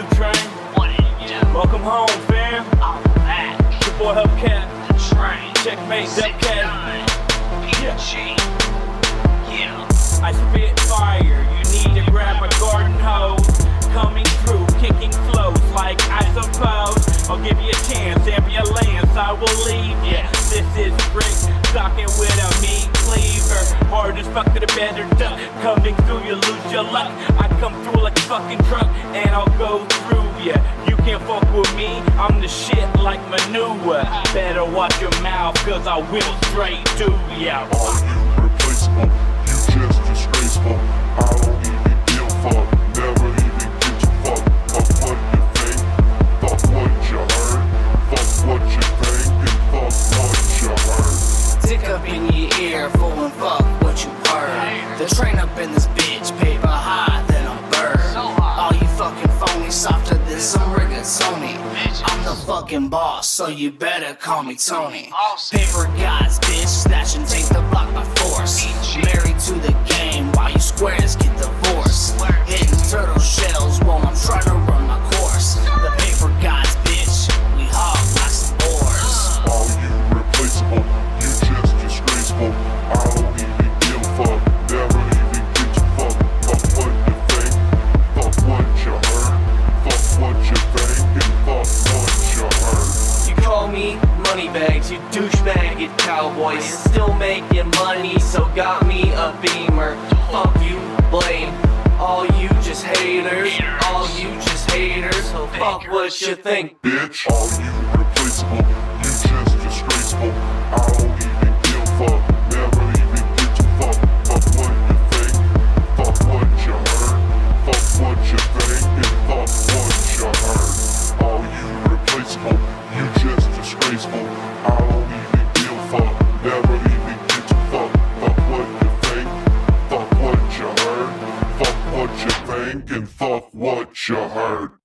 do, Train? What you do? Welcome home, fam. I'm back. Your boy Hubcap. The train. Checkmate, Dubcat. PG. Yeah. I spit fire. You need to grab a garden hose. Coming through, kicking flows like I suppose. I'll give you a chance, ambulance, I will leave ya. This is Rick, stocking with a meat cleaver. Hard as fuck to the better duck. Coming through, you lose your luck. I come through like a fucking truck, and I'll go through ya. You can't fuck with me, I'm the shit like manure. Better watch your mouth, cause I will straight to ya. Are you replaceable? You just disgraceful. I don't even give a fuck. Never even get you fuck. Fuck what you think. Fuck what you heard. Fuck what you think. And fuck what you heard. Dick up in your ear, fool and fuck what you heard. The train up in this bitch, paper high than a bird. All you fucking phonies softer than some rigatoni. I'm the fucking boss, so you better call me Tony. Paper guys, You call me moneybags, you douchebag at Cowboys. Still making money, so got me a beamer. Fuck you, blame. All you just haters, all you just haters. So fuck what you think. Bitch, are you replaceable? You just disgraceful. I don't Never fuck, fuck what you think, fuck what you heard, fuck what you think, and fuck what you heard.